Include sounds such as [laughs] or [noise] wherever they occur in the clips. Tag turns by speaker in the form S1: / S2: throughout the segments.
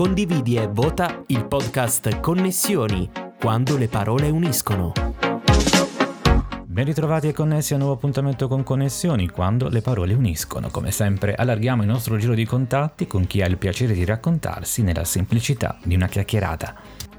S1: Condividi e vota il podcast Connessioni, quando le parole uniscono.
S2: Ben ritrovati e connessi a un nuovo appuntamento con Connessioni, quando le parole uniscono. Come sempre allarghiamo il nostro giro di contatti con chi ha il piacere di raccontarsi nella semplicità di una chiacchierata.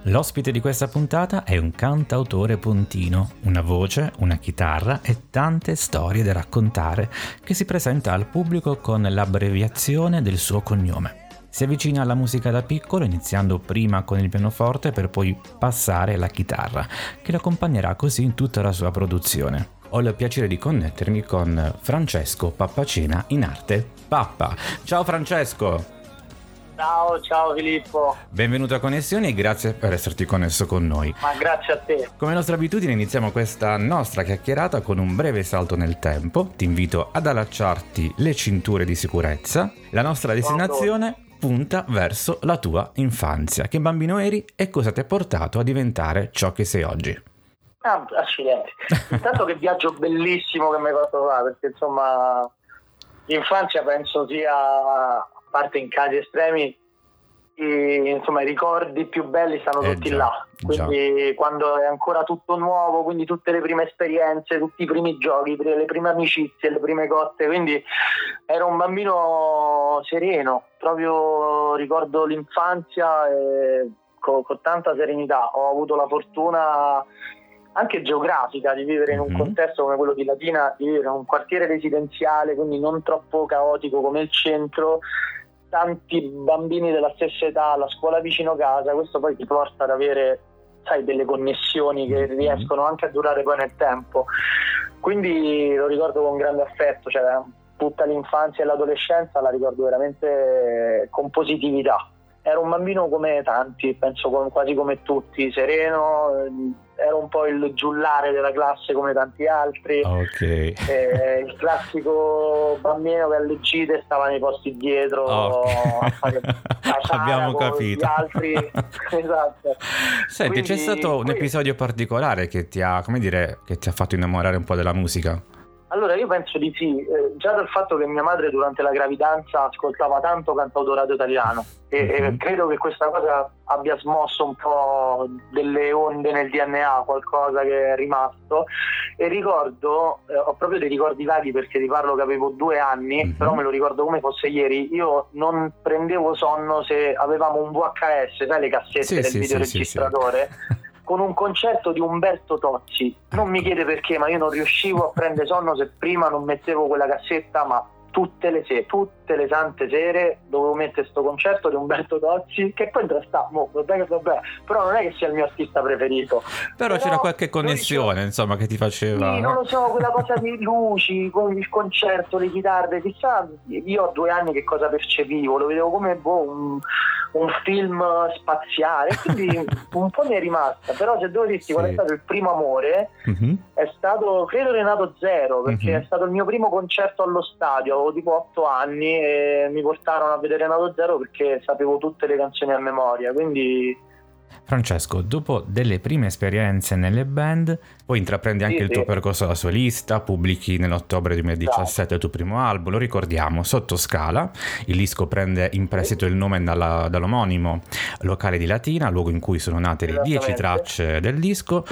S2: L'ospite di questa puntata è un cantautore pontino, una voce, una chitarra e tante storie da raccontare che si presenta al pubblico con l'abbreviazione del suo cognome. Si avvicina alla musica da piccolo iniziando prima con il pianoforte per poi passare alla chitarra, che lo accompagnerà così in tutta la sua produzione. Ho il piacere di connettermi con Francesco Pappacena in arte Pappa. Ciao Francesco!
S3: Ciao, ciao Filippo.
S2: Benvenuto a Connessioni e grazie per esserti connesso con noi.
S3: Ma grazie a te.
S2: Come nostra abitudine iniziamo questa nostra chiacchierata con un breve salto nel tempo. Ti invito ad allacciarti le cinture di sicurezza. La nostra destinazione punta verso la tua infanzia. Che bambino eri e cosa ti ha portato a diventare ciò che sei oggi?
S3: Ah, accidenti. Intanto che viaggio bellissimo che mi hai fatto fare, perché insomma l'infanzia penso sia, a parte in casi estremi, i, insomma, i ricordi più belli stanno
S2: Eh
S3: tutti
S2: già,
S3: là. Quindi quando è ancora tutto nuovo, quindi tutte le prime esperienze, tutti i primi giochi, le prime amicizie, le prime cotte. Quindi ero un bambino sereno, proprio ricordo l'infanzia e con, con tanta serenità. Ho avuto la fortuna anche geografica di vivere in un
S2: Mhm.
S3: contesto come quello di Latina, di vivere in un quartiere residenziale, quindi non troppo caotico come il centro, tanti bambini della stessa età, la scuola vicino casa, questo poi ti porta ad avere sai, delle connessioni che
S2: Mhm.
S3: riescono anche a durare poi nel tempo. Quindi lo ricordo con grande affetto, cioè tutta l'infanzia e l'adolescenza la ricordo veramente con positività. Ero un bambino come tanti, penso quasi come tutti, sereno, ero un po' il giullare della classe come tanti altri.
S2: Ok.
S3: Eh, il classico bambino che alle gite stava nei posti dietro
S2: Oh.
S3: la [laughs] sara
S2: Abbiamo capito. [laughs]
S3: esatto
S2: Senti, c'è
S3: Quindi,
S2: stato un
S3: qui-
S2: episodio particolare che ti ha, come dire, che ti ha fatto innamorare un po' della musica?
S3: Allora io penso di sì. Eh, già dal fatto che mia madre durante la gravidanza ascoltava tanto cantautorato italiano. E, e
S2: Mhm.
S3: credo che questa cosa abbia smosso un po' delle onde nel DNA qualcosa che è rimasto. E ricordo eh, ho proprio dei ricordi vaghi perché ti parlo che avevo due anni
S2: Mhm.
S3: però me lo ricordo come fosse ieri. Io non prendevo sonno se avevamo un VHS sai le cassette
S2: Sì,
S3: del
S2: sì, sì,
S3: videoregistratore [laughs] con un concerto di Umberto Tozzi. Non mi chiede perché, ma io non riuscivo a prendere sonno se prima non mettevo quella cassetta, ma tutte le sere, tutte le sante sere dovevo mettere sto concerto di Umberto Tozzi, che poi in realtà, mo, vabbè vabbè, però non è che sia il mio artista preferito.
S2: Però c'era qualche connessione, insomma, che ti faceva...
S3: sì, non lo so, quella cosa di [laughs] luci, con il concerto, le chitarre, chissà, io a due anni che cosa percepivo, lo vedevo come boh, un, un film spaziale, quindi [laughs] un po' mi è rimasta, però se devo dirti
S2: Sì.
S3: qual è stato il primo amore,
S2: Mhm.
S3: Stato, credo Renato Zero, perché
S2: Mhm.
S3: è stato il mio primo concerto allo stadio, avevo tipo otto anni e mi portarono a vedere Renato Zero perché sapevo tutte le canzoni a memoria, quindi
S2: Francesco, dopo delle prime esperienze nelle band, poi intraprendi anche
S3: Sì,
S2: il tuo
S3: sì.
S2: percorso da solista, pubblichi nell'ottobre 2017 il tuo primo album, lo ricordiamo, Sotto Scala, il disco prende in prestito il nome dalla- dall'omonimo locale di Latina, luogo in cui sono nate le dieci
S3: Esattamente.
S2: tracce del disco,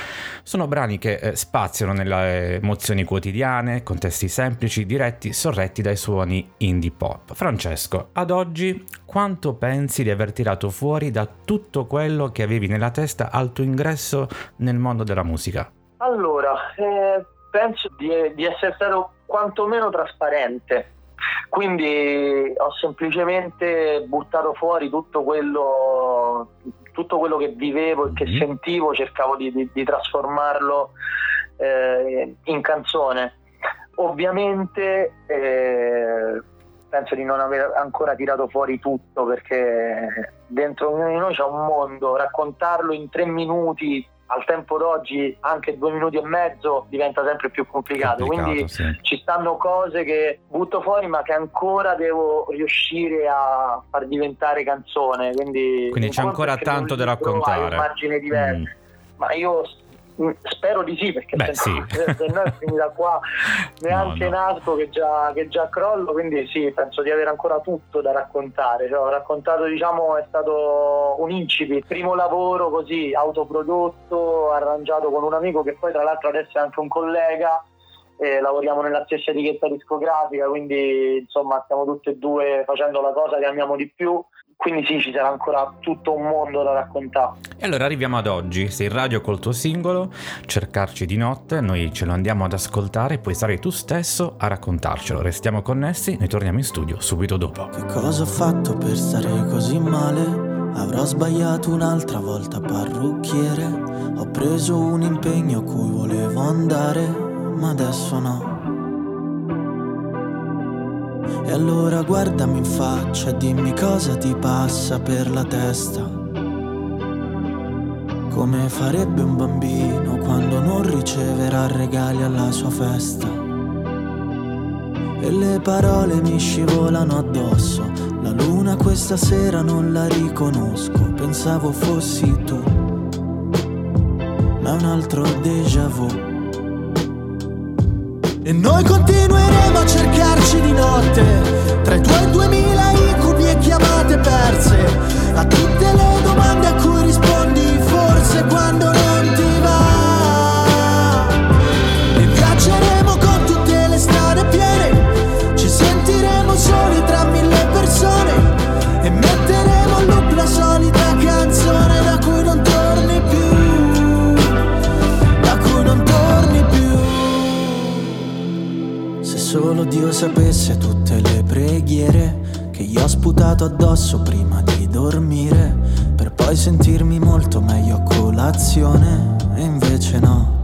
S2: sono brani che eh, spaziano nelle emozioni quotidiane, contesti semplici, diretti, sorretti dai suoni indie pop. Francesco, ad oggi quanto pensi di aver tirato fuori da tutto quello che avevi nella testa al tuo ingresso nel mondo della musica?
S3: Allora, eh, penso di, di essere stato quantomeno trasparente. Quindi ho semplicemente buttato fuori tutto quello, tutto quello che vivevo e che
S2: Mhm.
S3: sentivo, cercavo di, di- di trasformarlo eh, in canzone. Ovviamente eh, penso di non aver ancora tirato fuori tutto perché dentro ognuno di noi c'è un mondo, raccontarlo in tre minuti al tempo d'oggi anche due minuti e mezzo diventa sempre più complicato,
S2: Complicato,
S3: quindi
S2: sì.
S3: ci stanno cose che butto fuori ma che ancora devo riuscire a far diventare canzone quindi,
S2: Quindi c'è ancora tanto da raccontare.
S3: margine diverso
S2: Mm.
S3: ma io spero di sì, perché
S2: Beh,
S3: se,
S2: sì. [laughs]
S3: se, se no è finita qua neanche
S2: No, no.
S3: nasco che già, che già crollo, quindi sì, penso di avere ancora tutto da raccontare. Cioè, ho raccontato, diciamo, è stato un incipit, primo lavoro così, autoprodotto, arrangiato con un amico che poi tra l'altro adesso è anche un collega. eh, lavoriamo nella stessa etichetta discografica, quindi insomma stiamo tutti e due facendo la cosa che amiamo di più. Quindi sì, ci sarà ancora tutto un mondo da raccontare.
S2: E allora arriviamo ad oggi, sei in radio col tuo singolo, cercarci di notte, noi ce lo andiamo ad ascoltare, puoi stare tu stesso a raccontarcelo. Restiamo connessi, noi torniamo in studio subito dopo.
S4: Che cosa ho fatto per stare così male? Avrò sbagliato un'altra volta parrucchiere. Ho preso un impegno a cui volevo andare, ma adesso no. E allora guardami in faccia e dimmi cosa ti passa per la testa. Come farebbe un bambino quando non riceverà regali alla sua festa. E le parole mi scivolano addosso. La luna questa sera non la riconosco. Pensavo fossi tu. Ma è un altro déjà vu. E noi continueremo a cercarci di notte. Tra i tuoi duemila incubi e chiamate perse. A tutte le domande a cui rispondi forse quando non Dio sapesse tutte le preghiere che gli ho sputato addosso prima di dormire, per poi sentirmi molto meglio a colazione, e invece no.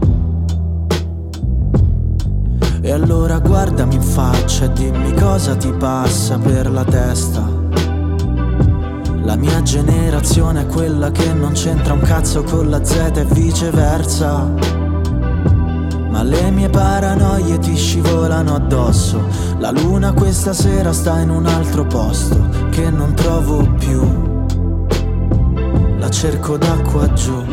S4: E allora guardami in faccia e dimmi cosa ti passa per la testa. La mia generazione è quella che non c'entra un cazzo con la Z e viceversa. Ma le mie paranoie ti scivolano addosso. La luna questa sera sta in un altro posto che non trovo più. La cerco da qua giù.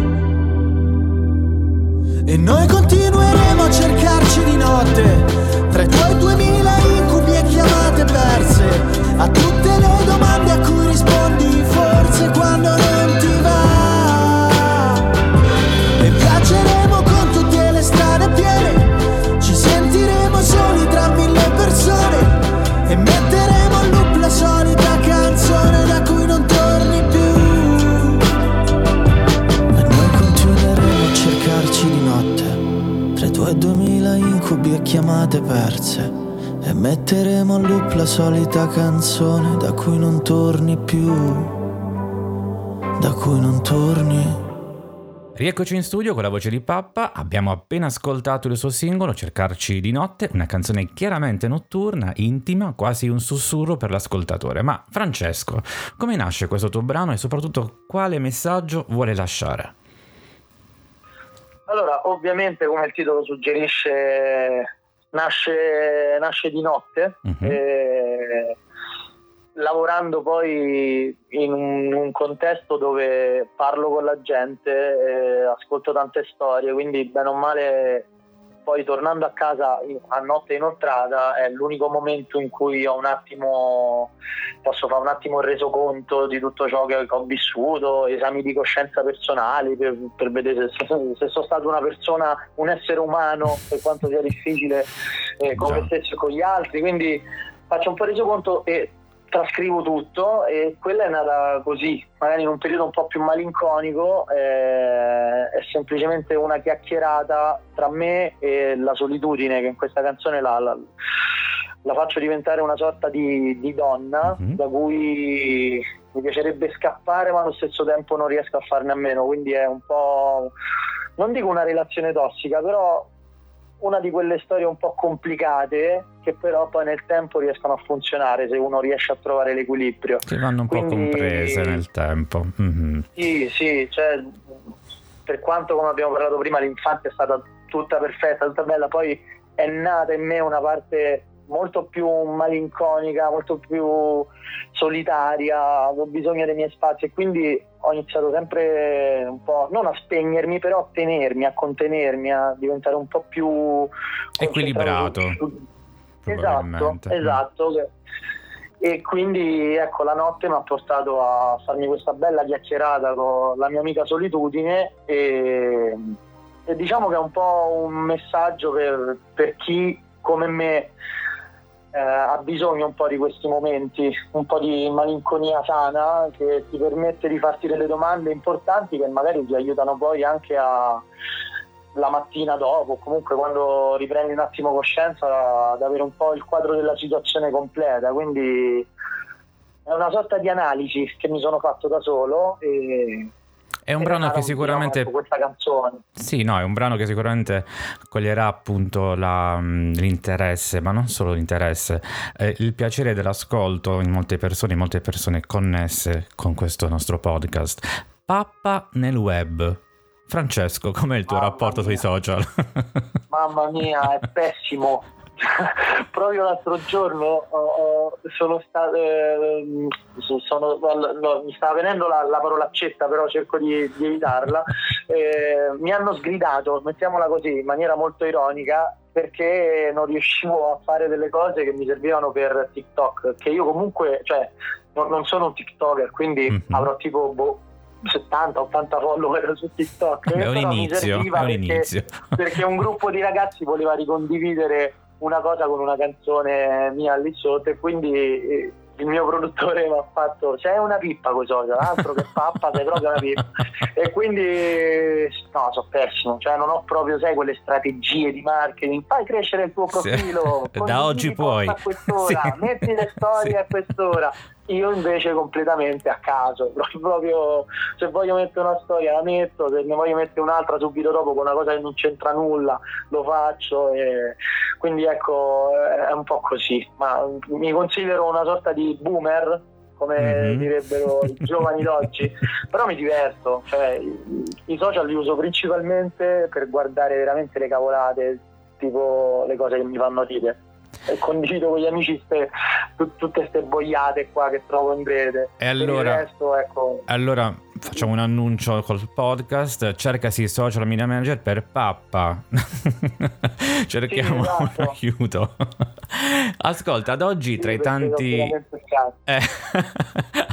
S4: E noi continueremo a cercarci di notte. Tra i tuoi duemila chiamate perse E metteremo a loop la solita canzone Da cui non torni più Da cui non torni
S2: Rieccoci in studio con la voce di Pappa, abbiamo appena ascoltato il suo singolo Cercarci di notte, una canzone chiaramente notturna, intima, quasi un sussurro per l'ascoltatore. Ma Francesco, come nasce questo tuo brano e soprattutto quale messaggio vuole lasciare?
S3: Allora, ovviamente, come il titolo suggerisce, nasce, nasce di notte,
S2: Mhm.
S3: eh, lavorando poi in un, un contesto dove parlo con la gente, eh, ascolto tante storie, quindi bene o male poi tornando a casa a notte inoltrata è l'unico momento in cui ho un attimo posso fare un attimo il resoconto di tutto ciò che, ho vissuto, esami di coscienza personali per, per vedere se, se sono stato una persona, un essere umano, per quanto sia difficile eh, con me stesso e con gli altri, quindi faccio un po' resoconto e trascrivo tutto e quella è nata così, magari in un periodo un po' più malinconico, eh, è semplicemente una chiacchierata tra me e la solitudine che in questa canzone la, la- la faccio diventare una sorta di, di donna
S2: Mhm.
S3: da cui mi piacerebbe scappare ma allo stesso tempo non riesco a farne a meno, quindi è un po', non dico una relazione tossica, però una di quelle storie un po' complicate che però poi nel tempo riescono a funzionare se uno riesce a trovare l'equilibrio.
S2: Che vanno un po'
S3: Quindi-
S2: comprese nel tempo. Mhm.
S3: Sì, sì, cioè, per quanto come abbiamo parlato prima l'infanzia è stata tutta perfetta, tutta bella, poi è nata in me una parte molto più malinconica, molto più solitaria, avevo bisogno dei miei spazi e quindi ho iniziato sempre un po', non a spegnermi, però a tenermi, a contenermi, a diventare un po' più
S2: equilibrato.
S3: Esatto, esatto. E quindi ecco, la notte mi ha portato a farmi questa bella chiacchierata con la mia amica Solitudine e, e diciamo che è un po' un messaggio per, per chi come me eh, ha bisogno un po' di questi momenti, un po' di malinconia sana che ti permette di farti delle domande importanti che magari ti aiutano poi anche a, la mattina dopo, comunque quando riprendi un attimo coscienza ad avere un po' il quadro della situazione completa, quindi è una sorta di analisi che mi sono fatto da solo e
S2: è un brano che sicuramente.
S3: Questa canzone.
S2: Sì, no, è un brano che sicuramente coglierà appunto la, mm, l'interesse, ma non solo l'interesse, eh, il piacere dell'ascolto in molte persone, in molte persone connesse con questo nostro podcast. Pappa nel web. Francesco, com'è il tuo Mamma rapporto mia. sui social? [laughs]
S3: Mamma mia, è pessimo. [laughs] proprio l'altro giorno oh, sono stato eh, sono, no, mi stava venendo la, la parolaccetta però cerco di, di evitarla eh, mi hanno sgridato mettiamola così in maniera molto ironica perché non riuscivo a fare delle cose che mi servivano per TikTok che io comunque cioè non, non sono un TikToker quindi mm-hmm. avrò tipo boh, 70-80 follower su TikTok.
S2: È un inizio, è un
S3: perché,
S2: inizio.
S3: perché un gruppo di ragazzi voleva ricondividere una cosa con una canzone mia lì sotto e quindi eh, il mio produttore mi ha fatto sei una pippa con social altro che pappa sei proprio una pippa [laughs] e quindi no sono pessimo cioè non ho proprio sai quelle strategie di marketing fai crescere il tuo profilo
S2: sì. [laughs] da oggi puoi
S3: a quest'ora sì. metti le storie sì. a quest'ora io invece completamente a caso, [laughs] proprio se voglio mettere una storia la metto, se ne voglio mettere un'altra subito dopo con una cosa che non c'entra nulla lo faccio e quindi ecco è un po' così, ma mi considero una sorta di boomer come mm-hmm. direbbero i [laughs] giovani d'oggi, però mi diverto, cioè, i social li uso principalmente per guardare veramente le cavolate, tipo le cose che mi fanno ridere e condivido con gli amici ste, t- tutte queste boiate qua che trovo in rete.
S2: E allora, resto, ecco... allora facciamo un annuncio col podcast, cercasi social media manager per pappa. [laughs] Cerchiamo sì, esatto. un aiuto. Ascolta, ad oggi tra i tanti eh, [laughs]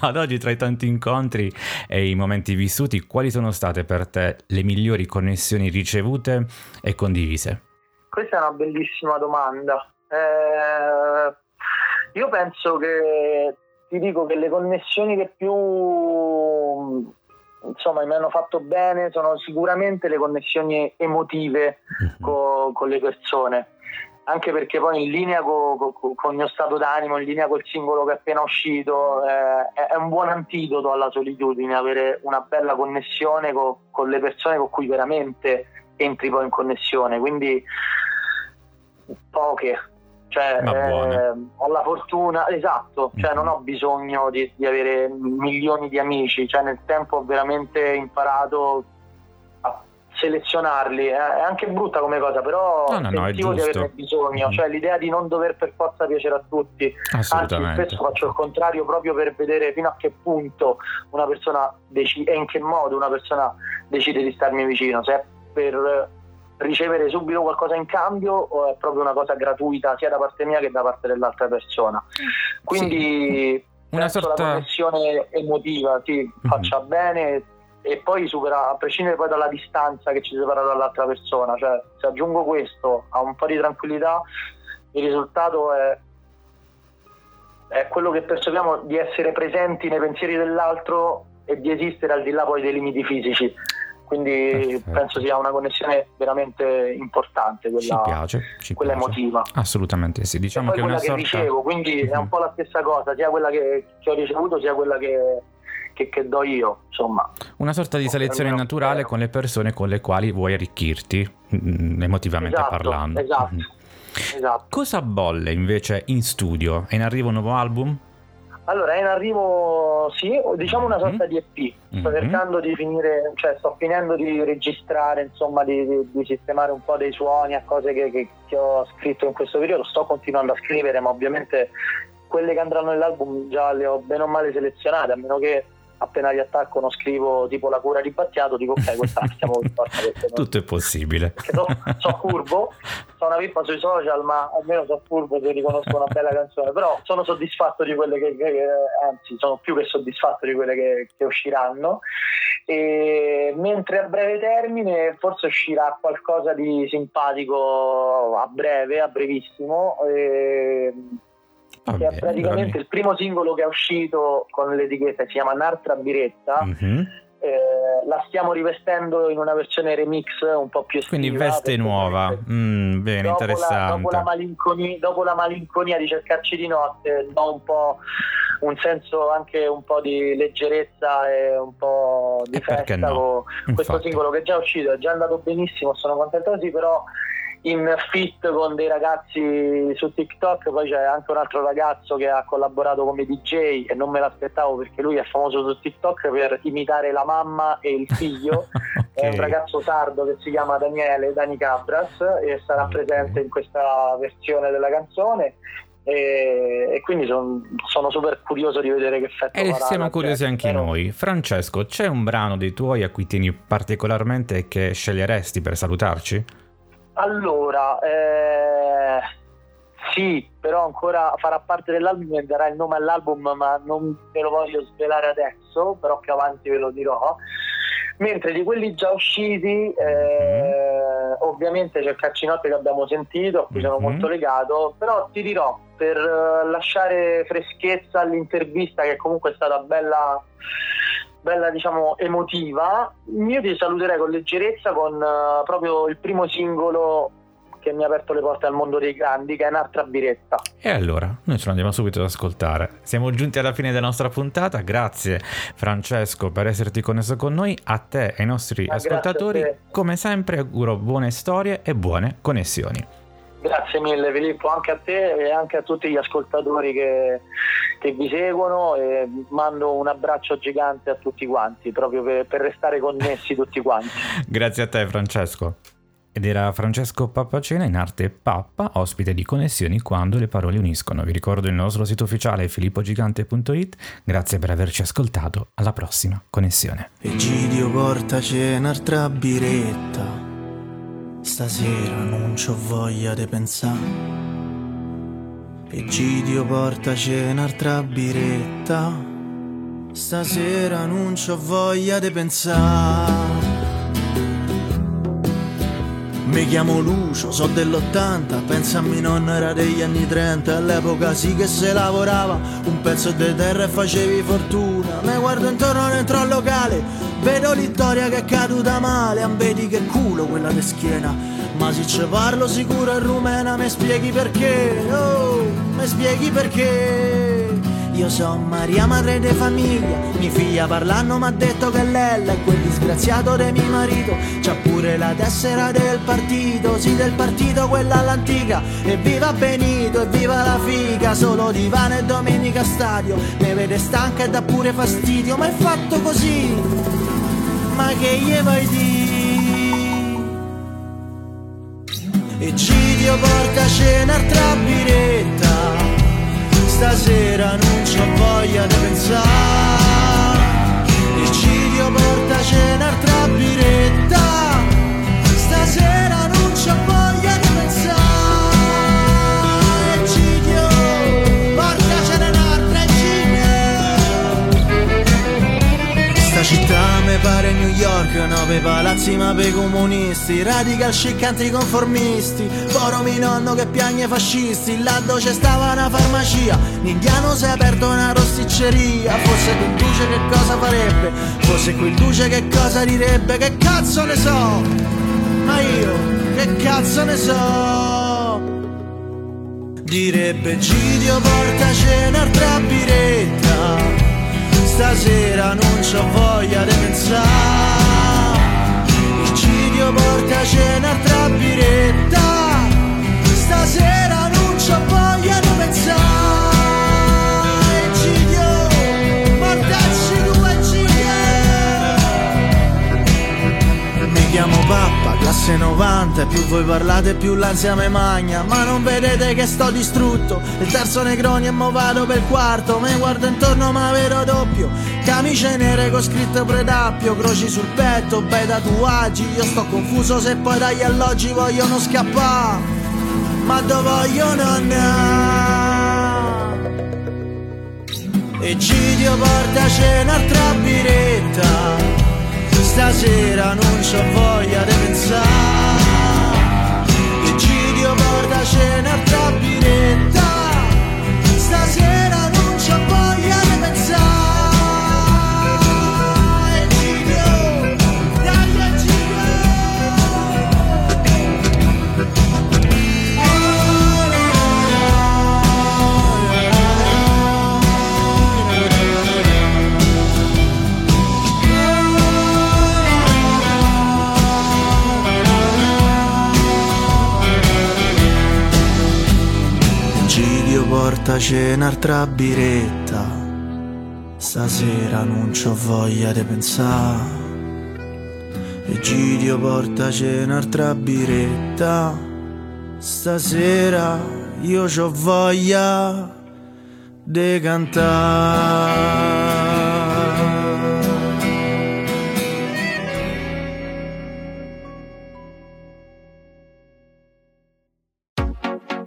S2: ad oggi tra i tanti incontri e i momenti vissuti, quali sono state per te le migliori connessioni ricevute e condivise?
S3: Questa è una bellissima domanda. Eh, io penso che ti dico che le connessioni che più insomma mi hanno fatto bene sono sicuramente le connessioni emotive mm-hmm. co, con le persone anche perché poi in linea co, co, con il mio stato d'animo, in linea col singolo che è appena uscito, eh, è un buon antidoto alla solitudine, avere una bella connessione con le persone con cui veramente entri poi in connessione. Quindi poche, cioè, eh, ho la fortuna, esatto, cioè, non ho bisogno di, di, avere milioni di amici, cioè, nel tempo ho veramente imparato a selezionarli. È anche brutta come cosa, però
S2: no, no,
S3: sentivo
S2: no,
S3: di averne bisogno, mm-hmm. cioè l'idea di non dover per forza piacere a tutti. Anzi, spesso faccio il contrario proprio per vedere fino a che punto una persona decide e in che modo una persona decide di starmi vicino, se è per ricevere subito qualcosa in cambio o è proprio una cosa gratuita sia da parte mia che da parte dell'altra persona. Quindi sì. una sorta... la connessione emotiva sì, mm-hmm. faccia bene e poi supera, a prescindere poi dalla distanza che ci separa dall'altra persona, cioè se aggiungo questo a un po' di tranquillità, il risultato è, è quello che percepiamo di essere presenti nei pensieri dell'altro e di esistere al di là poi dei limiti fisici quindi Perfetto. penso sia una connessione veramente importante quella,
S2: ci piace, ci
S3: quella
S2: piace.
S3: emotiva
S2: assolutamente sì diciamo che
S3: quella
S2: una
S3: che
S2: sorta...
S3: ricevo quindi uh-huh. è un mhm. po' la stessa cosa sia quella che, che ho ricevuto sia quella che, che, che, do io insomma
S2: una sorta di selezione naturale con le persone con le quali vuoi arricchirti mm, emotivamente
S3: esatto,
S2: parlando
S3: esatto, uh-huh. esatto
S2: cosa bolle invece in studio è in arrivo un nuovo album?
S3: Allora, è in arrivo, sì, diciamo una sorta mm-hmm. di EP. Sto mm-hmm. cercando di finire, cioè sto finendo di registrare, insomma, di, di, di sistemare un po' dei suoni a cose che, che, che, ho scritto in questo periodo. Sto continuando a scrivere, ma ovviamente quelle che andranno nell'album già le ho bene o male selezionate, a meno che appena riattacco non scrivo tipo la cura di Battiato, dico ok, questa la [laughs] stiamo
S2: Tutto è possibile.
S3: So, so curvo, [laughs] sono una pippa sui social, ma almeno so curvo se riconosco una bella canzone, però sono soddisfatto di quelle che, che anzi sono più che soddisfatto di quelle che, che usciranno. E, mentre a breve termine forse uscirà qualcosa di simpatico a breve, a brevissimo. E, Ah, che è praticamente il primo singolo che è uscito con l'etichetta, si chiama Nartra Biretta. Mm-hmm. Eh, la stiamo rivestendo in una versione remix un po' più estiva.
S2: Quindi veste nuova, mm, bene, dopo interessante.
S3: La, dopo, la malinconia, dopo, la malinconia, di cercarci di notte, do un po' un senso anche un po' di leggerezza e un po' di e festa no? questo singolo che è già uscito, è già andato benissimo, sono contento così, però in fit con dei ragazzi su TikTok, poi c'è anche un altro ragazzo che ha collaborato come DJ e non me l'aspettavo perché lui è famoso su TikTok per imitare la mamma e il figlio, [laughs] okay. è un ragazzo sardo che si chiama Daniele, Dani Cabras e sarà okay. presente in questa versione della canzone e, e, quindi son, sono super curioso di vedere che effetto
S2: e siamo curiosi anche però... noi Francesco c'è un brano dei tuoi a cui tieni particolarmente che sceglieresti per salutarci?
S3: Allora, eh, sì, però ancora farà parte dell'album e darà il nome all'album, ma non ve lo voglio svelare adesso, però più avanti ve lo dirò. Mentre di quelli già usciti, eh, ovviamente c'è il Caccinotte che abbiamo sentito, a cui sono mm-hmm. molto legato, però ti dirò, per uh, lasciare freschezza all'intervista che comunque è stata bella bella diciamo emotiva, io ti saluterei con leggerezza con uh, proprio il primo singolo che mi ha aperto le porte al mondo dei grandi, che è un'altra biretta.
S2: E allora, noi ce lo andiamo subito ad ascoltare. Siamo giunti alla fine della nostra puntata, grazie Francesco per esserti connesso con noi, a te e ai nostri Ma ascoltatori, come sempre auguro buone storie e buone connessioni.
S3: Grazie mille Filippo, anche a te e anche a tutti gli ascoltatori che, che vi seguono e mando un abbraccio gigante a tutti quanti, proprio per, per restare connessi tutti quanti. [laughs]
S2: Grazie a te Francesco. Ed era Francesco Pappacena in arte Pappa, ospite di Connessioni quando le parole uniscono. Vi ricordo il nostro sito ufficiale filippogigante.it. Grazie per averci ascoltato. Alla prossima connessione.
S4: Egidio portaci un'altra biretta Stasera non c'ho voglia di pensare. Egidio portaci un'altra biretta. Stasera non c'ho voglia di pensare. Mi chiamo Lucio, so dell'80, pensa a mia nonna era degli anni 30, all'epoca sì che se lavorava, un pezzo di terra e facevi fortuna. Mi guardo intorno dentro al locale, vedo l'Ittoria che è caduta male, vedi che culo quella di schiena. Ma se ci parlo sicuro è rumena, mi spieghi perché? Oh, mi spieghi perché? Io sono Maria madre di famiglia. Mia figlia parlando mi ha detto che Lella è quel disgraziato di mio marito. C'ha pure la tessera del partito Sì del partito quella all'antica. E viva Benito e viva la figa Solo divano e domenica stadio. Mi vede stanca e dà pure fastidio Ma è fatto così. Ma che gli vuoi dire? Egidio porta cena tra biretta stasera non c'ho voglia di pensare. Eccidio porta cena altra biretta Stasera non c'ho voglia mi pare New York, nove palazzi ma per comunisti Radical chic anticonformisti Foro mi nonno che piagne fascisti Là c'è stava una farmacia L'indiano si è aperto una rosticceria Forse quel duce che cosa farebbe Forse quel duce che cosa direbbe Che cazzo ne so Ma io che cazzo ne so. Direbbe Gidio porta cena altra biretta stasera non c'ho voglia di pensare. Il cidio porta a cena tra biretta, stasera non c'ho voglia di pensare. Icidio, portaci tu a Mi chiamo Papa classe 90 e più voi parlate più l'ansia me magna. Ma non vedete che sto distrutto? Il terzo Negroni e mo vado per il quarto. Me guardo intorno ma vedo doppio. Camicie nere con scritto predappio. Croci sul petto, bei tatuaggi. Io sto confuso se poi dagli alloggi vogliono scappare. Ma dove vogliono andare Egidio portaci un'altra biretta Stasera non c'ho voglia di pensare. Egidio portaci un'altra biretta Stasera portaci un'altra biretta Stasera non c'ho voglia di pensare. Egidio portaci un'altra biretta Stasera io c'ho voglia di cantare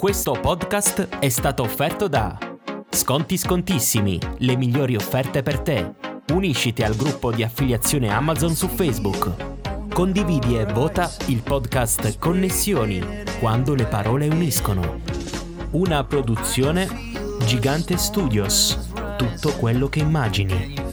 S1: Questo podcast è stato offerto da Sconti Scontissimi, le migliori offerte per te. Unisciti al gruppo di affiliazione Amazon su Facebook. Condividi e vota il podcast Connessioni, quando le parole uniscono. Una produzione Gigante Studios. Tutto quello che immagini.